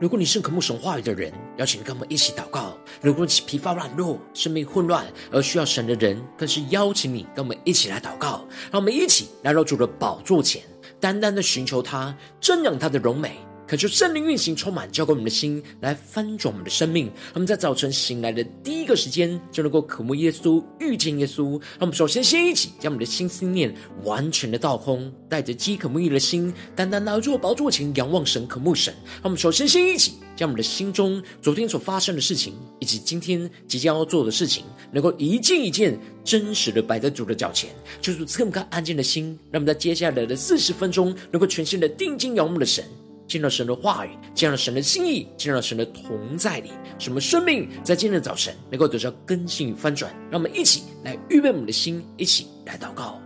如果你是渴慕神话语的人，邀请跟我们一起祷告；如果你是疲乏软弱、生命混乱而需要神的人，更是邀请你跟我们一起来祷告。让我们一起来到主的宝座前，单单的寻求他，瞻仰他的荣美。恳求圣灵运行，充满浇灌我们的心，来翻转我们的生命。我们在早晨醒来的第一个时间，就能够渴慕耶稣，遇见耶稣。让我们首先先一起将我们的心思念完全的倒空，带着饥渴慕义的心，单单来到宝座前仰望神，渴慕神。让我们首先先一起将我们的心中昨天所发生的事情，以及今天即将要做的事情，能够一件一件真实的摆在主的脚前，就是这么个安静的心。让我们在接下来的四十分钟，能够全心的定睛仰望的神。见到神的话语，见到神的心意，见到神的同在里，什么生命在今天的早晨能够得到更新与翻转？让我们一起来预备我们的心，一起来祷告。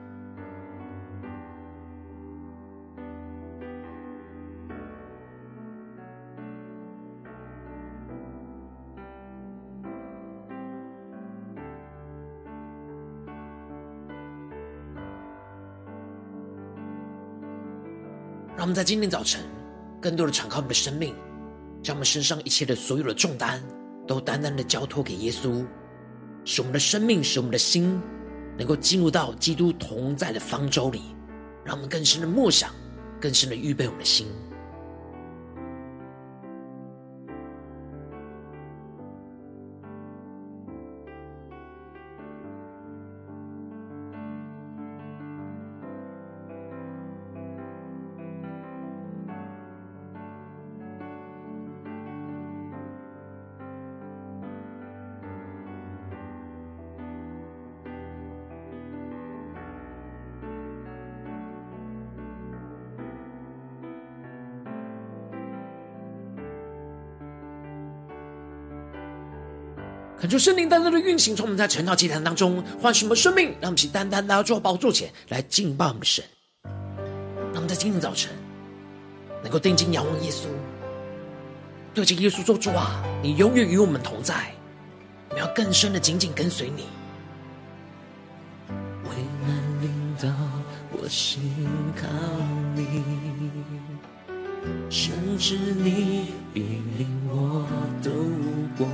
让我们在今天早晨。更多的敞开我们的生命，将我们身上一切的所有的重担，都单单的交托给耶稣，使我们的生命，使我们的心，能够进入到基督同在的方舟里，让我们更深的默想，更深的预备我们的心。求圣灵单单的运行，从我们在晨祷祭坛当中唤醒我们生命，让我们去单单来到宝座前来敬拜我们神。让我们在今天早晨能够定睛仰望耶稣，对着耶稣说：“主啊，你永远与我们同在，我们要更深的紧紧跟随你。”危难临到，我心靠你，甚至你必领我度过。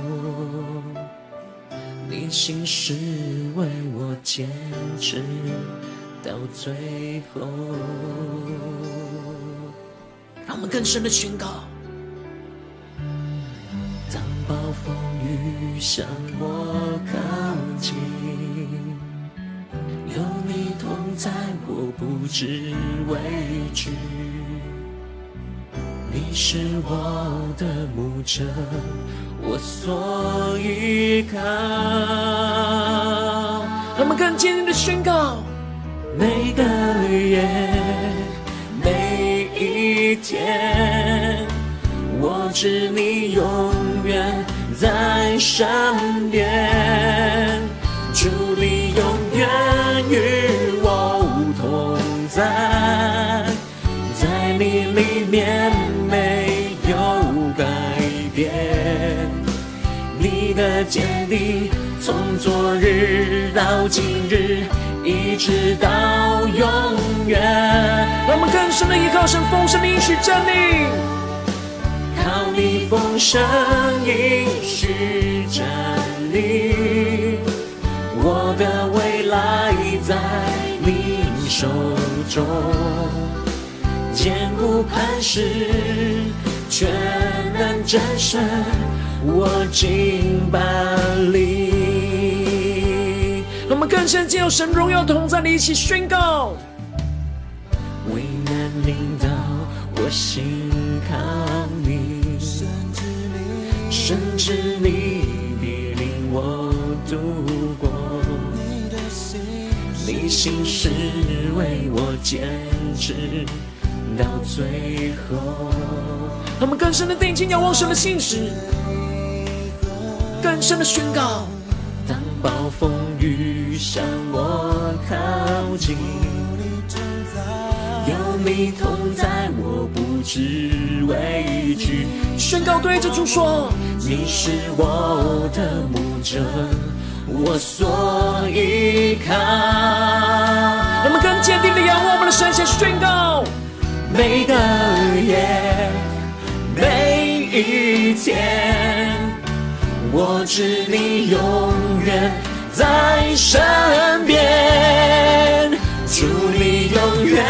你心是为我坚持到最后，让我们更深的宣告：当暴风雨向我靠近，有你同在，我不知畏惧。你是我的牧者，我所依靠。让我们更坚定的宣告：每个夜，每一天，我知你永远在身边，主你永远与我同在，在你里面。的坚定，从昨日到今日，一直到永远。让我们更深的依靠神丰盛的应许站立，靠你丰盛应许站立，我的未来在你手中，坚固磐石，全能战胜。我敬拜你，让我们更深进入神荣耀同在的一起宣告。为难临到，我心靠你，甚至你必领我度过。你的心是为我坚持到最后。让我们更深的定睛仰望神的信实。更深的宣告：当暴风雨向我靠近，有你同在，我不知畏惧。宣告对着主说：你是我的牧者，我所依靠。我们更坚定的仰望我们的神，先宣告：每个夜，每一天，我知你永远在身边，主你永远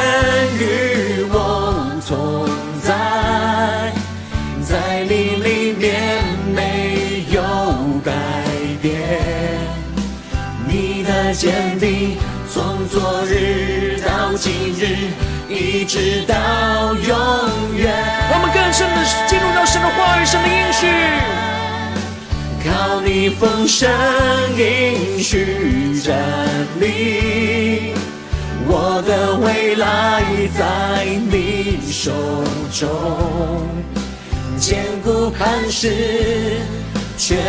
与我同在，在你里面没有改变，你的坚定从昨日到今日。一直到永远，我们更深的进入到神的话语、神的应许，靠你丰盛应许站立，我的未来在你手中，坚固磐石，全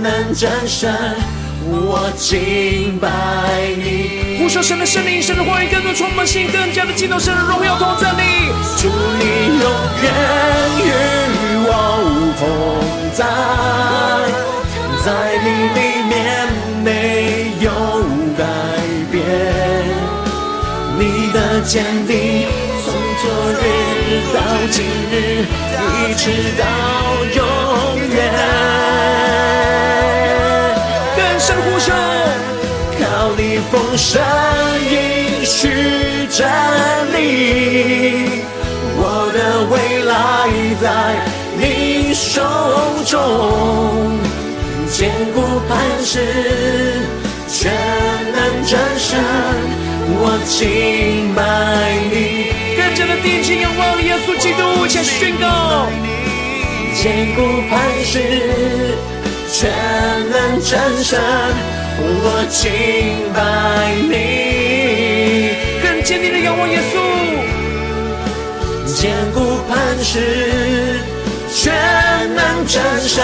能战胜。我敬拜你，呼求神的圣灵，神的话语更多充满心，更加的进到神的荣耀同在你。主你永远与我同在，在你里面没有改变，你的坚定从昨日到今日，一直到永远。呼求，靠你丰盛应许站立，我的未来在你手中，坚固磐石，全能战胜，我敬拜你。更加的定睛仰望耶稣基督，且宣告，坚固磐石。全能战胜，我敬拜你。更坚定的仰望耶稣，坚固磐石，全能战神，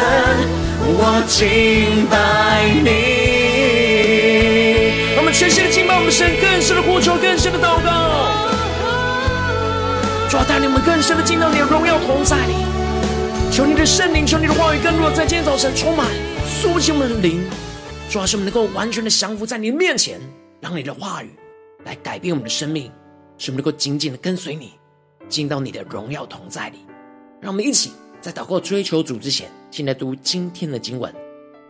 我敬拜你。我们全心的敬拜我们神，更深的呼求，更深的祷告，主啊，带领我们更深的进到你的荣耀同在里。求你的圣灵，求你的话语，更多在今天早晨充满，苏醒我们的灵，主要是我们能够完全的降服在你的面前，让你的话语来改变我们的生命，使我们能够紧紧的跟随你，进到你的荣耀同在里。让我们一起在祷告追求主之前，先来读今天的经文。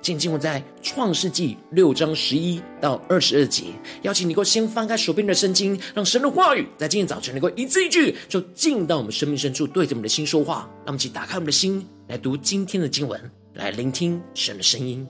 今天经文在创世纪六章十一到二十二节，邀请你够先翻开手边的圣经，让神的话语在今天早晨能够一字一句就进到我们生命深处，对着我们的心说话。让我们一起打开我们的心，来读今天的经文，来聆听神的声音。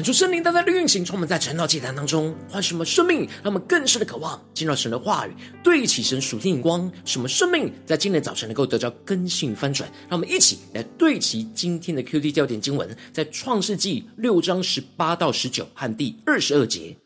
看出圣灵大大的运行，充满在晨祷祭坛当中换什么生命，让我们更深的渴望进入神的话语，对齐神属天眼光，什么生命在今天早晨能够得到更新翻转。让我们一起来对齐今天的 QD 焦点经文，在创世纪六章十八到十九和第二十二节。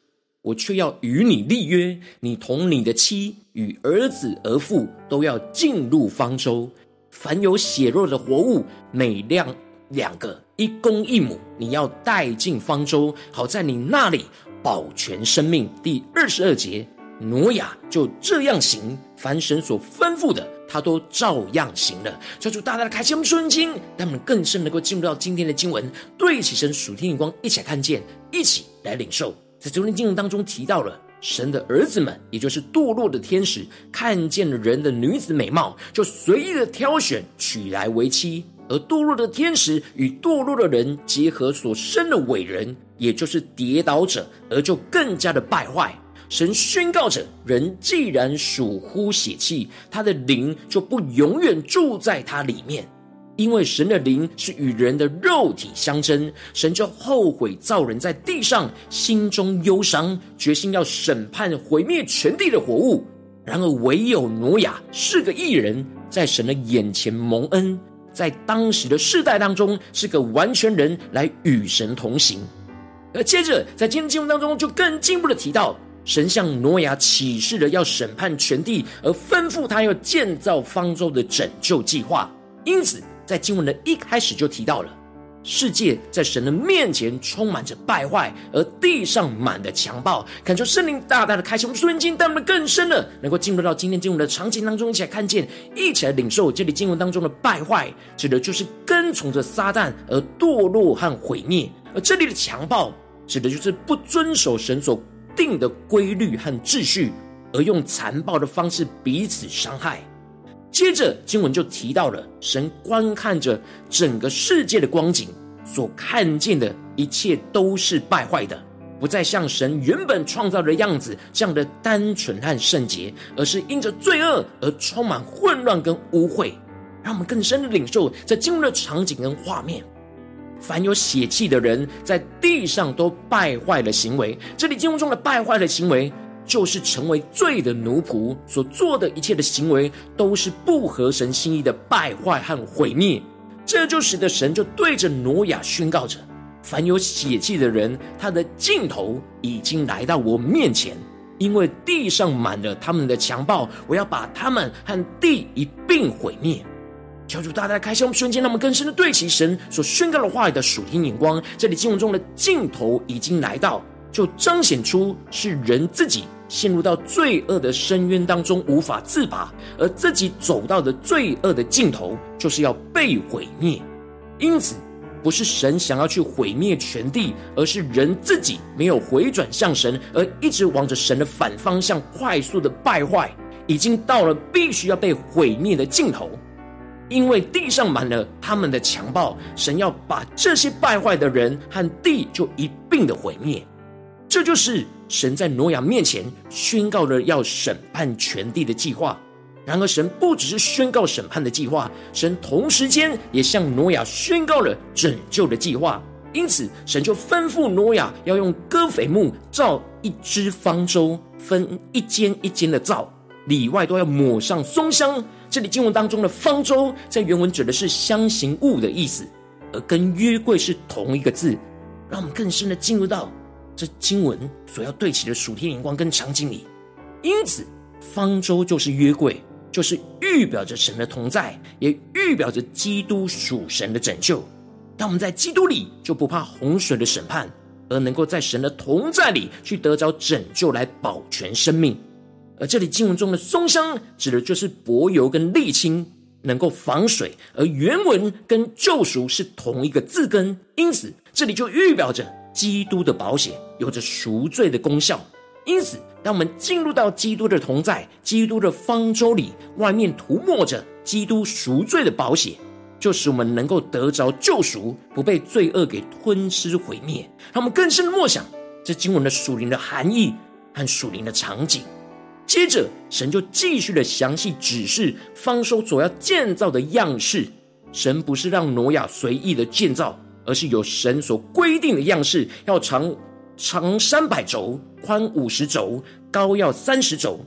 我却要与你立约，你同你的妻与儿子儿妇都要进入方舟。凡有血肉的活物，每辆两个，一公一母，你要带进方舟，好在你那里保全生命。第二十二节，挪亚就这样行，凡神所吩咐的，他都照样行了。求主大大的开心我们顺经，让我们更深能够进入到今天的经文，对起神属天眼光，一起来看见，一起来领受。在昨天经文当中提到了神的儿子们，也就是堕落的天使，看见了人的女子美貌，就随意的挑选娶来为妻；而堕落的天使与堕落的人结合所生的伟人，也就是跌倒者，而就更加的败坏。神宣告着：人既然属乎血气，他的灵就不永远住在他里面。因为神的灵是与人的肉体相争，神就后悔造人在地上，心中忧伤，决心要审判毁灭全地的活物。然而唯有挪亚是个义人，在神的眼前蒙恩，在当时的世代当中是个完全人，来与神同行。而接着在今天经文当中，就更进一步的提到，神向挪亚启示了要审判全地，而吩咐他要建造方舟的拯救计划。因此。在经文的一开始就提到了，世界在神的面前充满着败坏，而地上满的强暴。恳求圣灵大大的开启，我们瞬间带我们更深了，能够进入到今天经文的场景当中，一起来看见，一起来领受这里经文当中的败坏，指的就是跟从着撒旦而堕落和毁灭；而这里的强暴，指的就是不遵守神所定的规律和秩序，而用残暴的方式彼此伤害。接着经文就提到了神观看着整个世界的光景，所看见的一切都是败坏的，不再像神原本创造的样子这样的单纯和圣洁，而是因着罪恶而充满混乱跟污秽。让我们更深的领受在经文的场景跟画面，凡有血气的人在地上都败坏了行为。这里经文中的败坏的行为。就是成为罪的奴仆所做的一切的行为，都是不合神心意的败坏和毁灭。这就使得神就对着挪亚宣告着：凡有血气的人，他的尽头已经来到我面前，因为地上满了他们的强暴，我要把他们和地一并毁灭。求主大大开箱，瞬间让我们更深的对齐神所宣告的话语的属天眼光。这里经文中的尽头已经来到，就彰显出是人自己。陷入到罪恶的深渊当中无法自拔，而自己走到的罪恶的尽头，就是要被毁灭。因此，不是神想要去毁灭全地，而是人自己没有回转向神，而一直往着神的反方向快速的败坏，已经到了必须要被毁灭的尽头。因为地上满了他们的强暴，神要把这些败坏的人和地就一并的毁灭。这就是神在挪亚面前宣告了要审判全地的计划。然而，神不只是宣告审判的计划，神同时间也向挪亚宣告了拯救的计划。因此，神就吩咐挪亚要用戈斐木造一只方舟，分一间一间的造，里外都要抹上松香。这里经文当中的方舟，在原文指的是箱形物的意思，而跟约柜是同一个字，让我们更深的进入到。这经文所要对齐的属天眼光跟场景里，因此方舟就是约柜，就是预表着神的同在，也预表着基督属神的拯救。当我们在基督里，就不怕洪水的审判，而能够在神的同在里去得着拯救，来保全生命。而这里经文中的松香，指的就是柏油跟沥青，能够防水，而原文跟救赎是同一个字根，因此这里就预表着。基督的保险有着赎罪的功效，因此，当我们进入到基督的同在、基督的方舟里，外面涂抹着基督赎罪的保险，就使我们能够得着救赎，不被罪恶给吞吃毁灭。让我们更深默想这经文的属灵的含义和属灵的场景。接着，神就继续的详细指示方舟所要建造的样式。神不是让挪亚随意的建造。而是有神所规定的样式，要长长三百肘，宽五十肘，高要三十肘。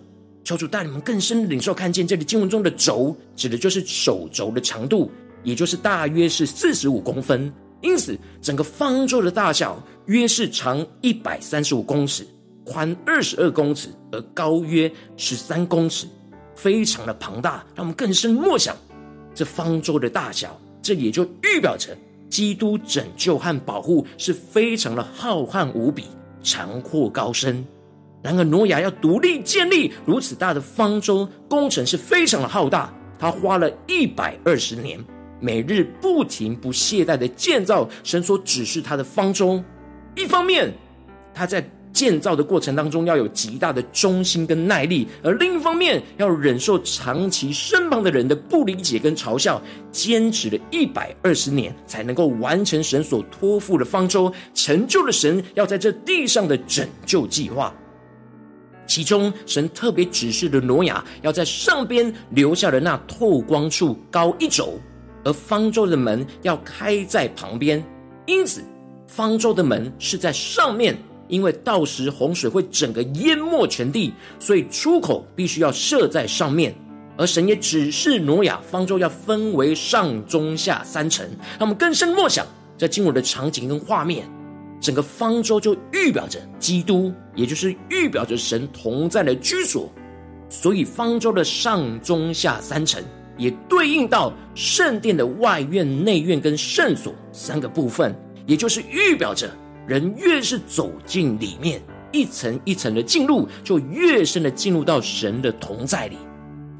求主带你们更深领受看见，这里经文中的肘指的就是手肘的长度，也就是大约是四十五公分。因此，整个方舟的大小约是长一百三十五公尺，宽二十二公尺，而高约十三公尺，非常的庞大。让我们更深默想这方舟的大小，这也就预表着基督拯救和保护是非常的浩瀚无比、长阔高深。然而，诺亚要独立建立如此大的方舟，工程是非常的浩大。他花了一百二十年，每日不停不懈怠的建造神所指示他的方舟。一方面，他在建造的过程当中要有极大的忠心跟耐力；而另一方面，要忍受长期身旁的人的不理解跟嘲笑，坚持了一百二十年，才能够完成神所托付的方舟，成就了神要在这地上的拯救计划。其中，神特别指示了挪亚要在上边留下的那透光处高一肘，而方舟的门要开在旁边。因此，方舟的门是在上面，因为到时洪水会整个淹没全地，所以出口必须要设在上面。而神也指示挪亚，方舟要分为上中下三层。让我们更深默想这经文的场景跟画面。整个方舟就预表着基督，也就是预表着神同在的居所。所以方舟的上中下三层，也对应到圣殿的外院、内院跟圣所三个部分，也就是预表着人越是走进里面，一层一层的进入，就越深的进入到神的同在里。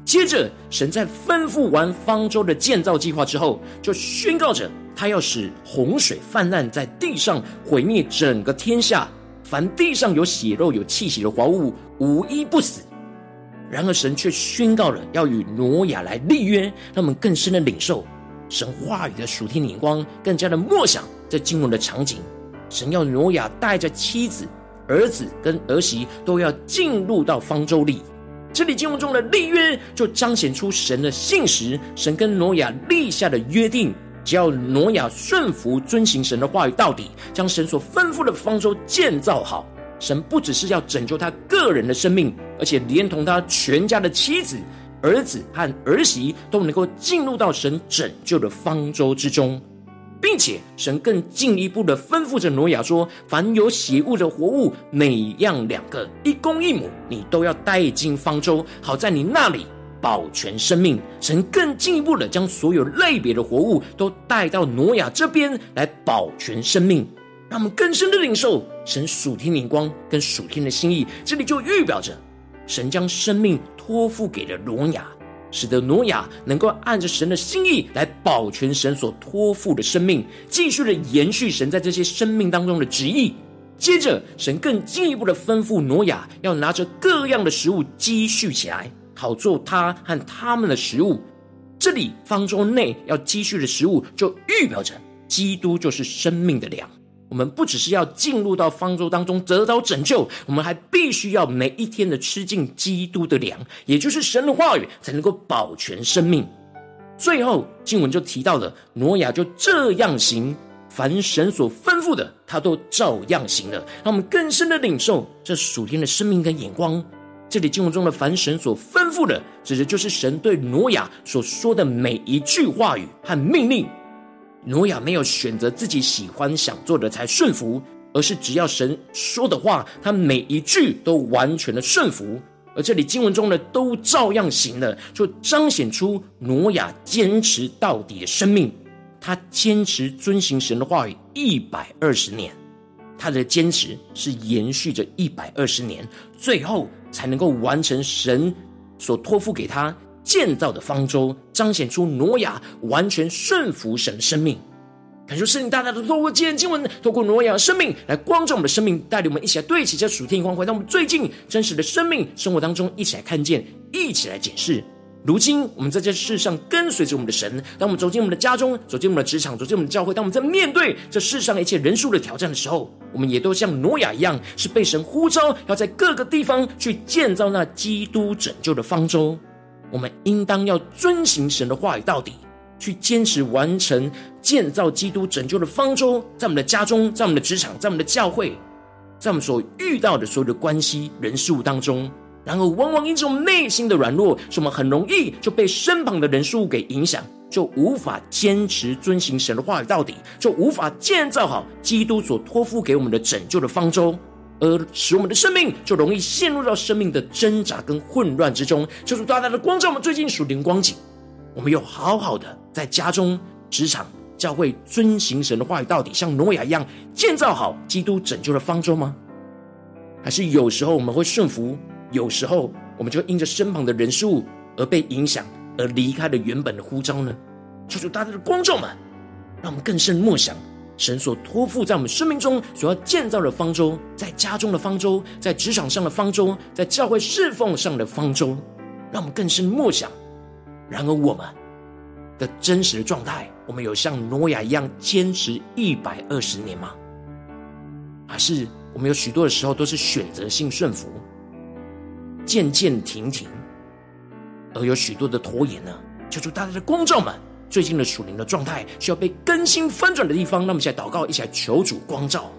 接着，神在吩咐完方舟的建造计划之后，就宣告着。他要使洪水泛滥在地上，毁灭整个天下。凡地上有血肉、有气息的活物，无一不死。然而，神却宣告了要与挪亚来立约，让我们更深的领受神话语的属天眼光，更加的默想这经文的场景。神要挪亚带着妻子、儿子跟儿媳都要进入到方舟里。这里经文中的立约，就彰显出神的信实。神跟挪亚立下的约定。只要挪亚顺服遵行神的话语到底，将神所吩咐的方舟建造好，神不只是要拯救他个人的生命，而且连同他全家的妻子、儿子和儿媳都能够进入到神拯救的方舟之中，并且神更进一步的吩咐着挪亚说：凡有血物的活物，每样两个，一公一母，你都要带进方舟，好在你那里。保全生命，神更进一步的将所有类别的活物都带到挪亚这边来保全生命，让我们更深的领受神属天灵光跟属天的心意。这里就预表着神将生命托付给了挪亚，使得挪亚能够按着神的心意来保全神所托付的生命，继续的延续神在这些生命当中的旨意。接着，神更进一步的吩咐挪亚要拿着各样的食物积蓄起来。好做他和他们的食物。这里方舟内要积蓄的食物，就预表着基督就是生命的粮。我们不只是要进入到方舟当中得到拯救，我们还必须要每一天的吃尽基督的粮，也就是神的话语，才能够保全生命。最后经文就提到了挪亚就这样行，凡神所吩咐的，他都照样行了。让我们更深的领受这属天的生命跟眼光。这里经文中的凡神所吩咐的，指的就是神对挪亚所说的每一句话语和命令。挪亚没有选择自己喜欢想做的才顺服，而是只要神说的话，他每一句都完全的顺服。而这里经文中呢都照样行了，就彰显出挪亚坚持到底的生命。他坚持遵行神的话语一百二十年。他的坚持是延续着一百二十年，最后才能够完成神所托付给他建造的方舟，彰显出挪亚完全顺服神的生命。感谢圣灵大大的透过今天经文，透过挪亚的生命来光照我们的生命，带领我们一起来对齐这属天光辉，让我们最近真实的生命生活当中一起来看见，一起来检视。如今，我们在这世上跟随着我们的神。当我们走进我们的家中，走进我们的职场，走进我们的教会，当我们在面对这世上一切人数的挑战的时候，我们也都像挪亚一样，是被神呼召，要在各个地方去建造那基督拯救的方舟。我们应当要遵行神的话语到底，去坚持完成建造基督拯救的方舟，在我们的家中，在我们的职场，在我们的教会，在我们所遇到的所有的关系、人事物当中。然而，往往因着我们内心的软弱，使我们很容易就被身旁的人事物给影响，就无法坚持遵行神的话语到底，就无法建造好基督所托付给我们的拯救的方舟，而使我们的生命就容易陷入到生命的挣扎跟混乱之中。求主大大的光照我们最近属灵光景，我们有好好的在家中、职场、教会遵行神的话语到底，像挪亚一样建造好基督拯救的方舟吗？还是有时候我们会顺服？有时候，我们就因着身旁的人事物而被影响，而离开了原本的呼召呢？求主大大的光照们，让我们更深默想神所托付在我们生命中所要建造的方舟，在家中的方舟，在职场上的方舟，在教会侍奉上的方舟，让我们更深默想。然而，我们的真实的状态，我们有像挪亚一样坚持一百二十年吗？还是我们有许多的时候都是选择性顺服？渐渐停停，而有许多的拖延呢？求主大家的光照们，最近的属灵的状态需要被更新翻转的地方，那么现在祷告，一起来求主光照。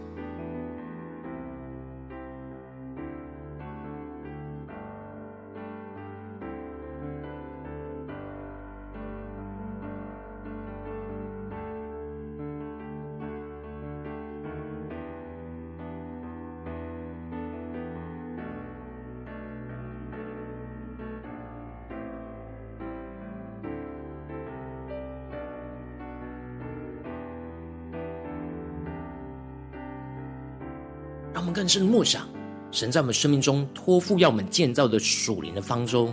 让我们更深默想，神在我们生命中托付要我们建造的属灵的方舟，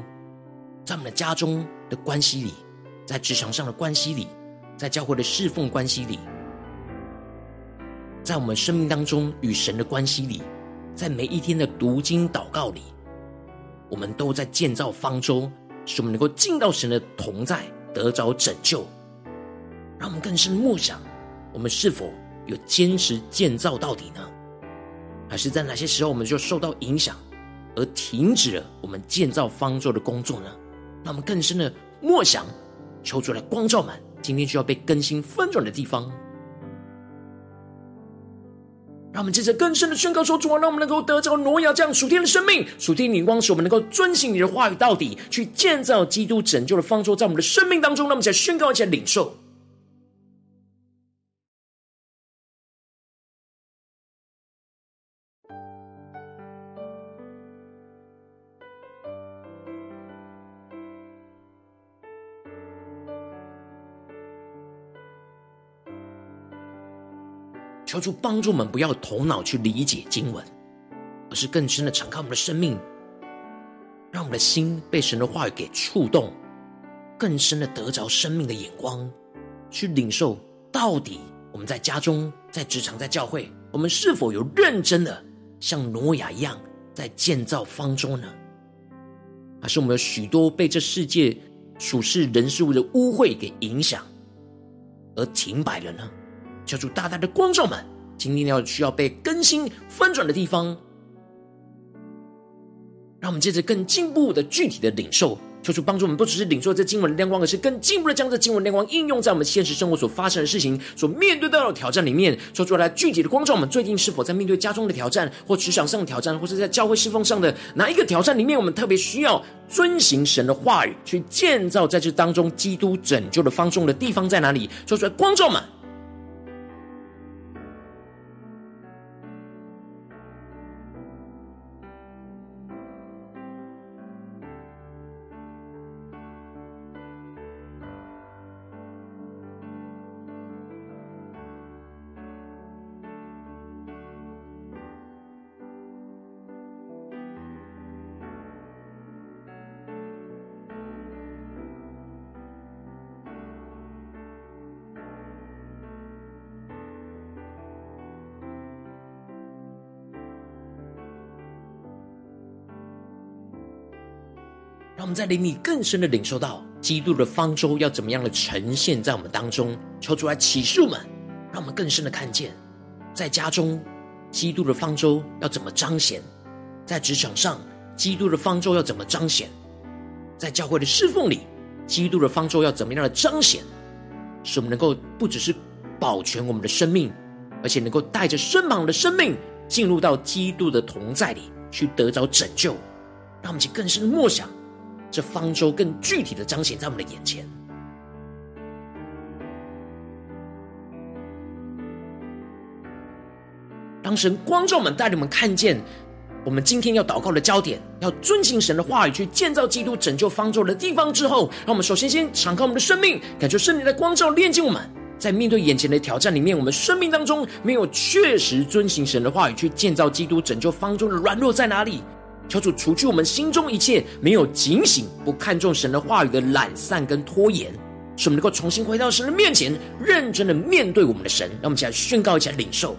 在我们的家中的关系里，在职场上的关系里，在教会的侍奉关系里，在我们生命当中与神的关系里，在每一天的读经祷告里，我们都在建造方舟，使我们能够进到神的同在，得着拯救。让我们更深默想，我们是否有坚持建造到底呢？还是在哪些时候我们就受到影响，而停止了我们建造方舟的工作呢？让我们更深的默想，求主来光照满，今天需要被更新翻转的地方。让我们接着更深的宣告说：主啊，让我们能够得着挪亚这样属天的生命，属天的光，使我们能够遵行你的话语到底，去建造基督拯救的方舟，在我们的生命当中。让我们再宣告一下领受。主帮助我们，不要头脑去理解经文，而是更深的敞开我们的生命，让我们的心被神的话语给触动，更深的得着生命的眼光，去领受到底我们在家中、在职场、在教会，我们是否有认真的像挪亚一样在建造方舟呢？还是我们有许多被这世界属世人事物的污秽给影响而停摆了呢？求主大大的光照们，今天要需要被更新翻转的地方，让我们接着更进步的具体的领受。求主帮助我们，不只是领受这经文的亮光，而是更进一步的将这经文亮光应用在我们现实生活所发生的事情、所面对到的挑战里面。说出来具体的光照我们，最近是否在面对家中的挑战，或职场上的挑战，或是在教会侍奉上的哪一个挑战里面，我们特别需要遵行神的话语，去建造在这当中基督拯救的方舟的地方在哪里？说出来光照们。让我们在灵里更深的领受到基督的方舟要怎么样的呈现在我们当中，求主来启示我们，让我们更深的看见，在家中基督的方舟要怎么彰显，在职场上基督的方舟要怎么彰显，在教会的侍奉里基督的方舟要怎么样的彰显，使我们能够不只是保全我们的生命，而且能够带着身旁的生命进入到基督的同在里，去得着拯救。让我们去更深的默想，这方舟更具体的彰显在我们的眼前。当神光照我们，带领我们看见我们今天要祷告的焦点，要遵行神的话语，去建造基督拯救方舟的地方之后，让我们首先先敞开我们的生命，感受圣灵的光照，炼净我们。在面对眼前的挑战里面，我们生命当中没有确实遵行神的话语，去建造基督拯救方舟的软弱在哪里？求主除去我们心中一切没有警醒、不看重神的话语的懒散跟拖延，使我们能够重新回到神的面前，认真的面对我们的神。让我们一起来宣告，一起来领受。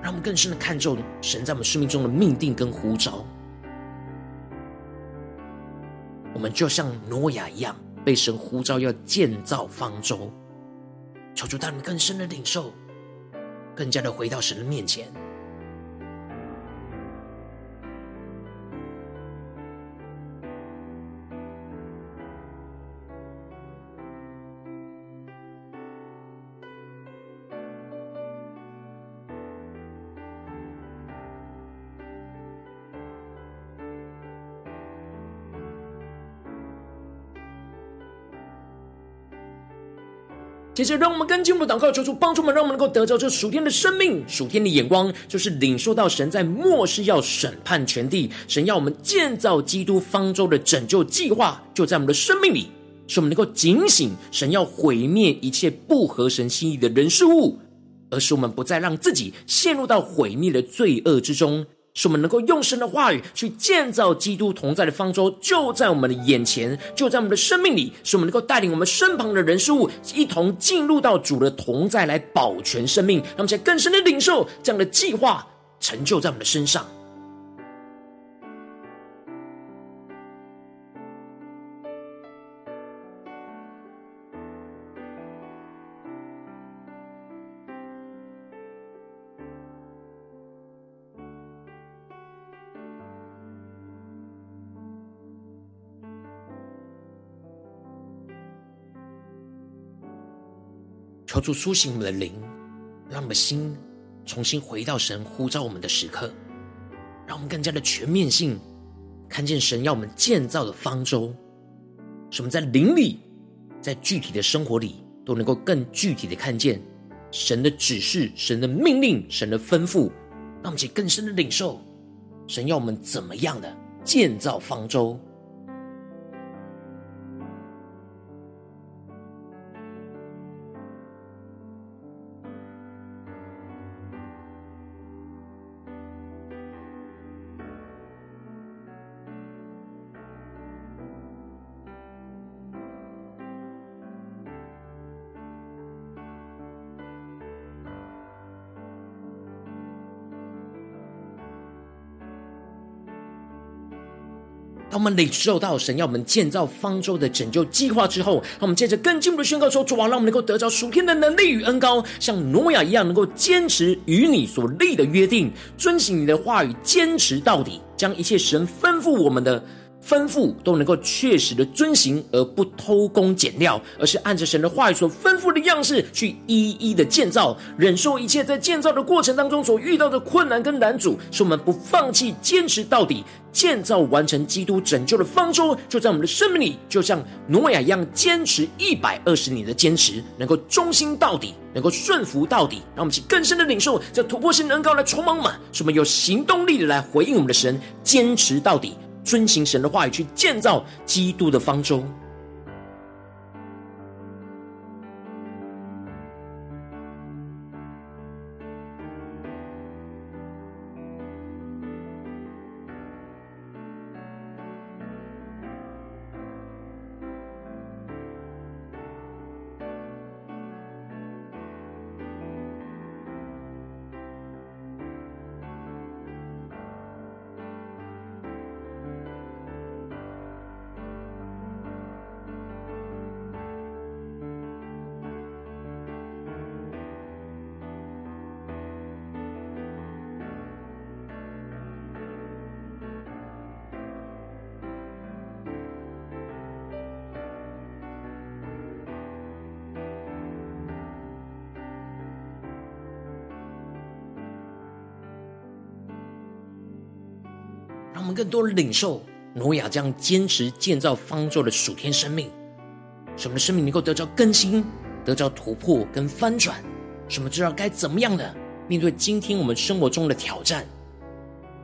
让我们更深的看重神在我们生命中的命定跟呼召，我们就像挪亚一样，被神呼召要建造方舟，求主带我们更深的领受，更加的回到神的面前。接着，让我们跟进我们的祷告，求主帮助我们，让我们能够得着这属天的生命、属天的眼光，就是领受到神在末世要审判全地，神要我们建造基督方舟的拯救计划，就在我们的生命里，使我们能够警醒，神要毁灭一切不合神心意的人事物，而使我们不再让自己陷入到毁灭的罪恶之中。使我们能够用神的话语去建造基督同在的方舟，就在我们的眼前，就在我们的生命里。使我们能够带领我们身旁的人事物一同进入到主的同在，来保全生命。让我们在更深的领受这样的计划成就在我们的身上。求主苏醒我们的灵，让我们的心重新回到神呼召我们的时刻，让我们更加的全面性看见神要我们建造的方舟，使我们在灵里，在具体的生活里都能够更具体的看见神的指示、神的命令、神的吩咐，让我们去更深的领受神要我们怎么样的建造方舟。当我们领受到神要我们建造方舟的拯救计划之后，让我们接着更进一步的宣告说：主啊，让我们能够得着属天的能力与恩高，像挪亚一样，能够坚持与你所立的约定，遵行你的话语，坚持到底，将一切神吩咐我们的。吩咐都能够确实的遵行，而不偷工减料，而是按着神的话语所吩咐的样式去一一的建造，忍受一切在建造的过程当中所遇到的困难跟难阻，使我们不放弃，坚持到底，建造完成基督拯救的方舟，就在我们的生命里，就像挪亚一样，坚持一百二十年的坚持，能够忠心到底，能够顺服到底，让我们去更深的领受这突破性的恩膏来充满我们，使我们有行动力的来回应我们的神，坚持到底。遵行神的话语，去建造基督的方舟。我们更多的领受挪亚这样坚持建造方舟的属天生命，使我们的生命？能够得到更新、得到突破跟翻转，使我们知道该怎么样的？面对今天我们生活中的挑战，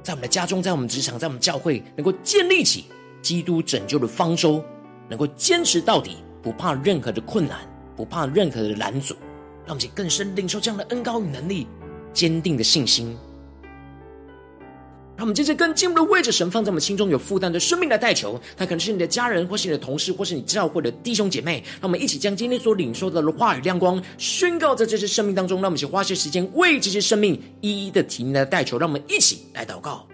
在我们的家中、在我们职场、在我们教会，能够建立起基督拯救的方舟，能够坚持到底，不怕任何的困难，不怕任何的拦阻，让我们更深领受这样的恩膏与能力，坚定的信心。让我们接着更进一步的位置神放在我们心中有负担的生命来代求，他可能是你的家人，或是你的同事，或是你教会的弟兄姐妹。让我们一起将今天所领受到的话语亮光宣告在这些生命当中。让我们一起花些时间为这些生命一一的提名来代求。让我们一起来祷告。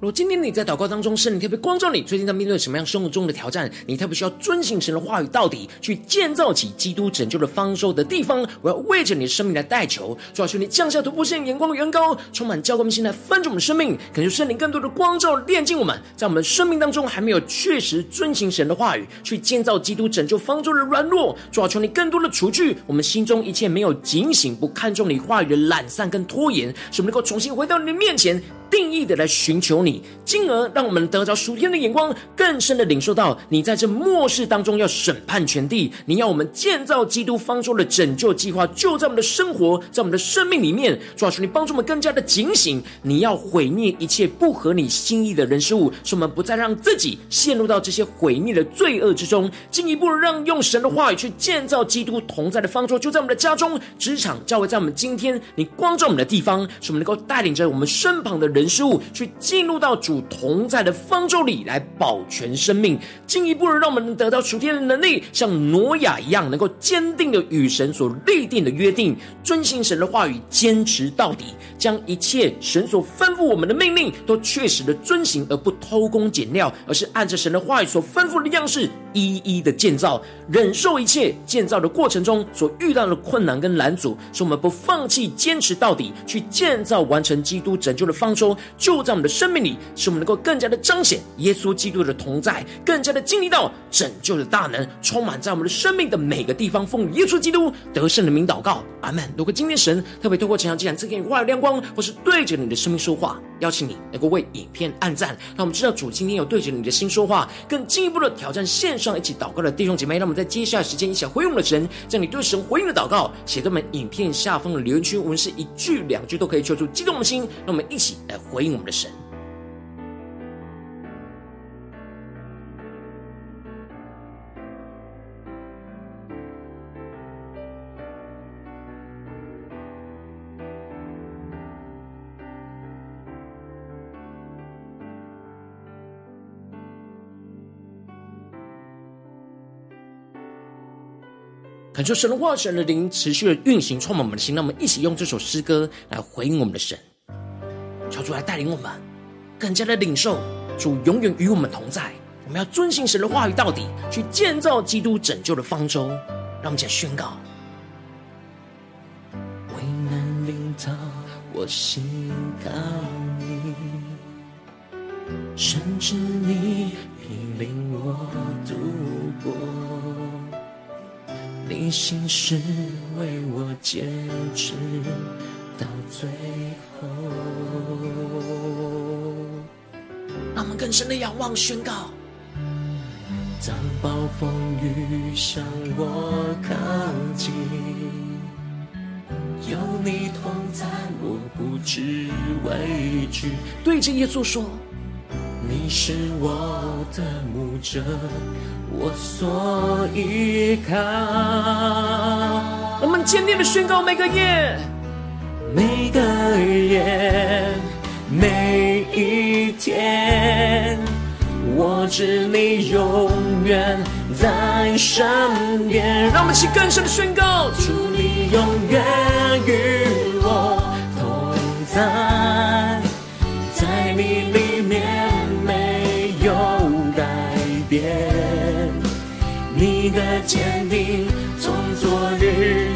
如果今天你在祷告当中，圣灵特别光照你，最近在面对什么样生活中的挑战？你特别需要遵行神的话语到底，去建造起基督拯救的方舟的地方。我要为着你的生命来代求，主要求你降下突破性眼光的远高，充满教灌我们心来翻转我们生命，感受圣灵更多的光照炼净我们，在我们生命当中还没有确实遵行神的话语，去建造基督拯救方舟的软弱。主要求你更多的除去我们心中一切没有警醒、不看重你话语的懒散跟拖延，使我们能够重新回到你的面前。定义的来寻求你，进而让我们得着属天的眼光，更深的领受到你在这末世当中要审判全地，你要我们建造基督方舟的拯救计划，就在我们的生活，在我们的生命里面。主啊，求你帮助我们更加的警醒，你要毁灭一切不合你心意的人事物，使我们不再让自己陷入到这些毁灭的罪恶之中，进一步让用神的话语去建造基督同在的方舟，就在我们的家中、职场、教会，在我们今天你光照我们的地方，使我们能够带领着我们身旁的人。人事物去进入到主同在的方舟里来保全生命，进一步的让我们能得到属天的能力，像挪亚一样，能够坚定的与神所立定的约定，遵行神的话语，坚持到底，将一切神所吩咐我们的命令都确实的遵行，而不偷工减料，而是按着神的话语所吩咐的样式，一一的建造，忍受一切建造的过程中所遇到的困难跟拦阻，使我们不放弃，坚持到底，去建造完成基督拯救的方舟。就在我们的生命里，使我们能够更加的彰显耶稣基督的同在，更加的经历到拯救的大能，充满在我们的生命的每个地方。奉耶稣基督得胜的名祷告，阿门。如果今天神特别透过这场祭坛赐给你话语亮光，或是对着你的生命说话，邀请你能够为影片按赞，让我们知道主今天有对着你的心说话，更进一步的挑战线上一起祷告的弟兄姐妹。让我们在接下来时间一起回应我们的神，将你对神回应的祷告写在我们影片下方的留言区，我们是一句两句都可以求出激动的心，让我们一起来。回应我们的神，感受神的话，神的灵持续的运行，充满我们的心。让我们一起用这首诗歌来回应我们的神。求主来带领我们，更加的领受主永远与我们同在。我们要遵行神的话语到底，去建造基督拯救的方舟。让我们来宣告：危难临到，我心靠你，甚至你引领我度过，你心事为我坚持到最后，让我们更深的仰望宣告。当暴风雨向我靠近，有你同在，我不知畏惧。对着耶稣说：“你是我的牧者，我所依靠。”我们坚定的宣告：每个夜，每个夜，每一天，我知你永远在身边。让我们一起更深的宣告：主，你永远与我同在，在你里面没有改变，你的坚定。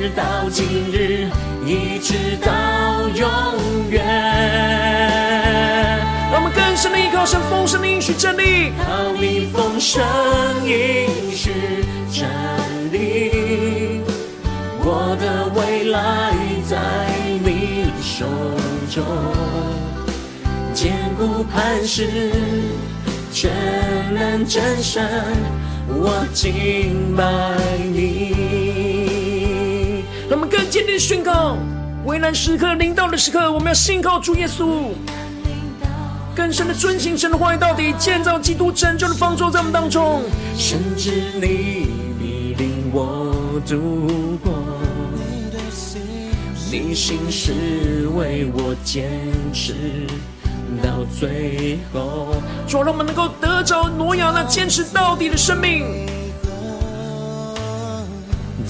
直到今日，一直到永远。让我们更深的依靠神丰盛的应许真理，靠你丰盛应许真理。我的未来在你手中，坚固磐石，全能真神，我敬拜你。宣告：危难时刻、临到的时刻，我们要信靠主耶稣，更深的遵行神的话语到底，建造基督拯救的方舟在我们当中。甚至你必领我度过，你心是为我坚持到最后。主，让我们能够得着挪亚那坚持到底的生命。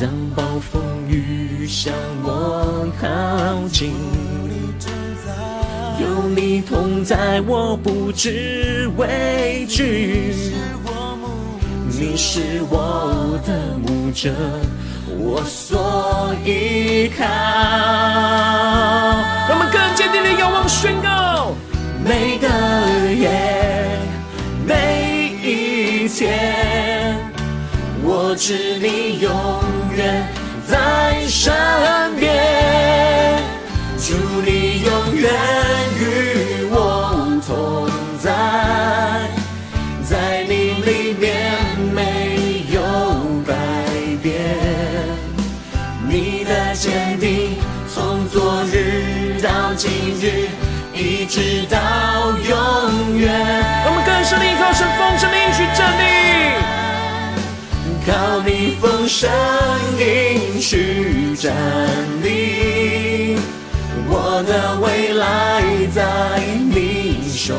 当暴风雨向我靠近，有你同在，我不知畏惧。你是我的牧者，我所依靠。让我们更坚定的仰望宣告，每个夜，每一天，我知你永。远在身边，祝你永远与我同在，在你里面没有改变，你的坚定从昨日到今日，一直到永远。你丰盛应许站立，我的未来在你手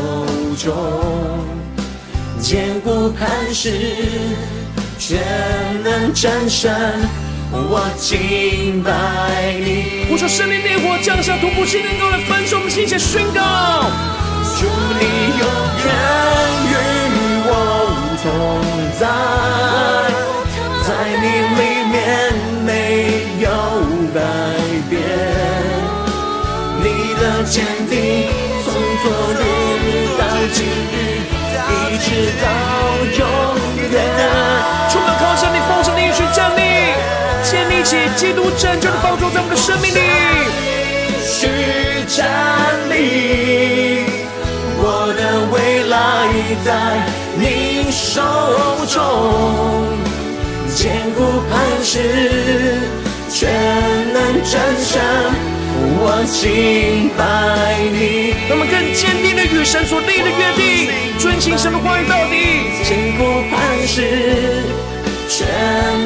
中，坚固磐石，全能战胜，我敬拜你。呼求圣灵烈火降下，突破性能够来分手我们心血宣告，祝你永远坚定从昨日到今日，一直到永远。除了靠着你丰盛的应许站立，建立起基督拯救的方舟在我们的生命里。去站立，我的未来在你手中。坚固磐石，全能真神，我敬拜你。让我们更坚定的与神所立的约定，遵行神的话语到底。坚固磐石，全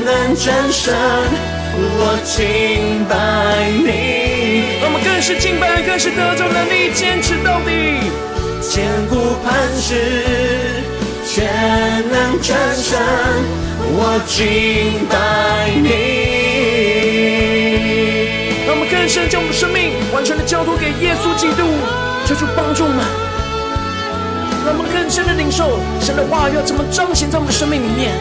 能战胜，我敬拜你。让我们更是敬拜，更是得着能力，坚持到底。坚固磐石，全能战胜。我敬拜你，更深将我们的生命完全的交托给耶稣基督，求主帮助我们，让我们更深的领受神的话语要怎么彰显在我们的生命里面，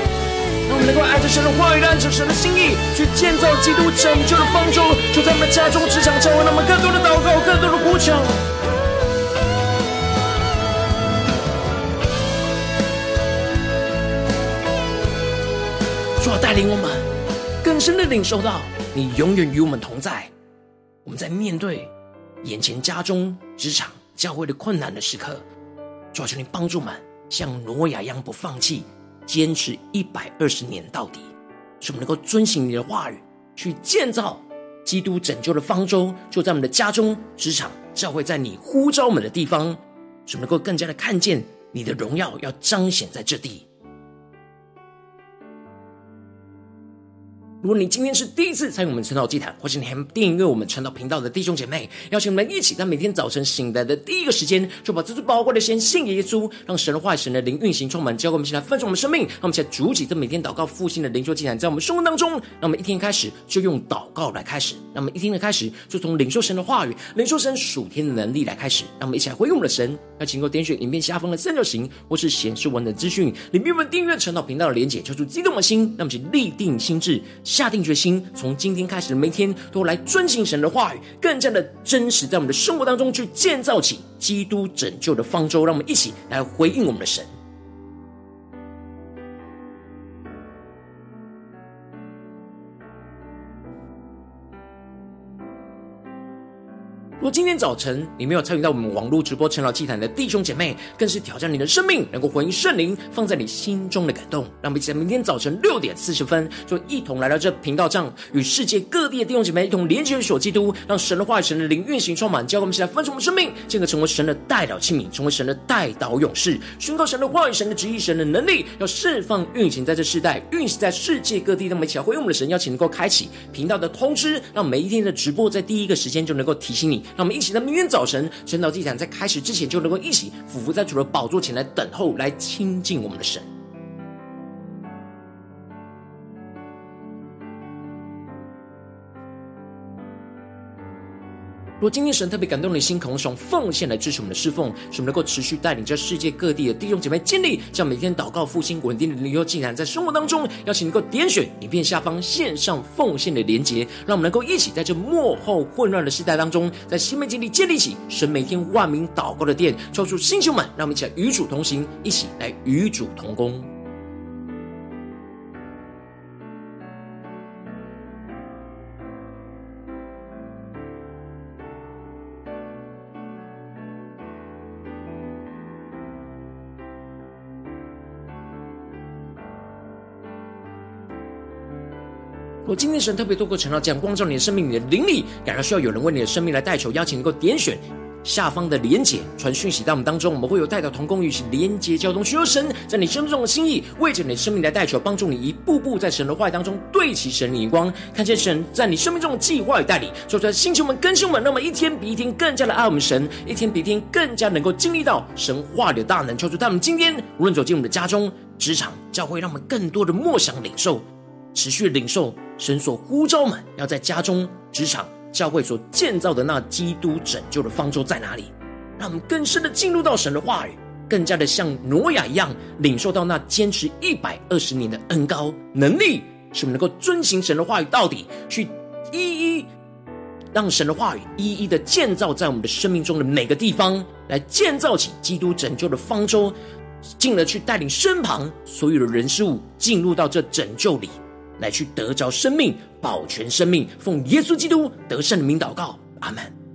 让我们能够按着神的话语，按着神的心意去建造基督拯救的方舟，就在我们的家中、职场、教会，让我们更多的祷告，更多的呼求。主要带领我们更深的领受到你永远与我们同在。我们在面对眼前家中、职场、教会的困难的时刻，主要求你帮助我们像挪亚一样不放弃，坚持一百二十年到底，使我们能够遵行你的话语，去建造基督拯救的方舟，就在我们的家中、职场、教会，在你呼召我们的地方，使我们能够更加的看见你的荣耀要彰显在这地。如果你今天是第一次参与我们晨祷祭坛，或是你还没订阅我们晨祷频道的弟兄姐妹，邀请我们一起在每天早晨醒来的第一个时间，就把这最宝贵的先献给耶稣，让神的话语、神的灵运行充满，教会我们一起来分盛我们生命，让我们一起来筑起这每天祷告复兴的灵修祭坛，在我们生活当中，让我们一天开始就用祷告来开始，让我们一天的开始就从领受神的话语、领受神属天的能力来开始，让我们一起来回应我们的神。要请够点选影片下方的三角形，或是显示文的资讯里面有订阅晨祷频道的连结，求主激动的心，让我们一起立定心智。下定决心，从今天开始每天都来遵行神的话语，更加的真实，在我们的生活当中去建造起基督拯救的方舟。让我们一起来回应我们的神。如果今天早晨你没有参与到我们网络直播晨祷祭坛的弟兄姐妹，更是挑战你的生命，能够回应圣灵放在你心中的感动。让我们起在明天早晨六点四十分，就一同来到这频道上，与世界各地的弟兄姐妹一同连接、所基督，让神的话语、神的灵运行充满，教会我们起来分盛我们生命，进而成为神的代祷器皿，成为神的代祷勇士，宣告神的话语、神的旨意、神的能力，要释放运行在这世代，运行在世界各地。让我们一起来回应我们的神，邀请能够开启频道的通知，让每一天的直播在第一个时间就能够提醒你。让我们一起在明天早晨神道祭坛在开始之前，就能够一起俯伏在主的宝座前来等候，来亲近我们的神。如果今天神特别感动你的心，渴望用奉献来支持我们的侍奉，使我们能够持续带领着世界各地的弟兄姐妹建立这样每天祷告复兴稳定的灵修竟然，在生活当中，邀请能够点选影片下方线上奉献的连结，让我们能够一起在这幕后混乱的时代当中，在新媒体里建立起神每天万名祷告的殿，抽出星球们，让我们一起来与主同行，一起来与主同工。如果今天神特别透过晨祷这样光照你的生命，你的灵里感到需要有人为你的生命来代求，邀请能够点选下方的连结，传讯息到我们当中，我们会有带到同工与其连结交通，寻求神在你生命中的心意，为着你的生命来代求，帮助你一步步在神的话语当中对齐神的眼光，看见神在你生命中的计划与带领，说出来星球们更新我们，那么一天比一天更加的爱我们神，一天比一天更加能够经历到神话里的大能，求主他们今天无论走进我们的家中、职场、教会，让我们更多的默想领受，持续领受。神所呼召们要在家中、职场、教会所建造的那基督拯救的方舟在哪里？让我们更深的进入到神的话语，更加的像挪亚一样，领受到那坚持一百二十年的恩膏能力，使我们能够遵行神的话语到底，去一一让神的话语一一的建造在我们的生命中的每个地方，来建造起基督拯救的方舟，进而去带领身旁所有的人事物进入到这拯救里。来去得着生命，保全生命，奉耶稣基督得胜的名祷告，阿门。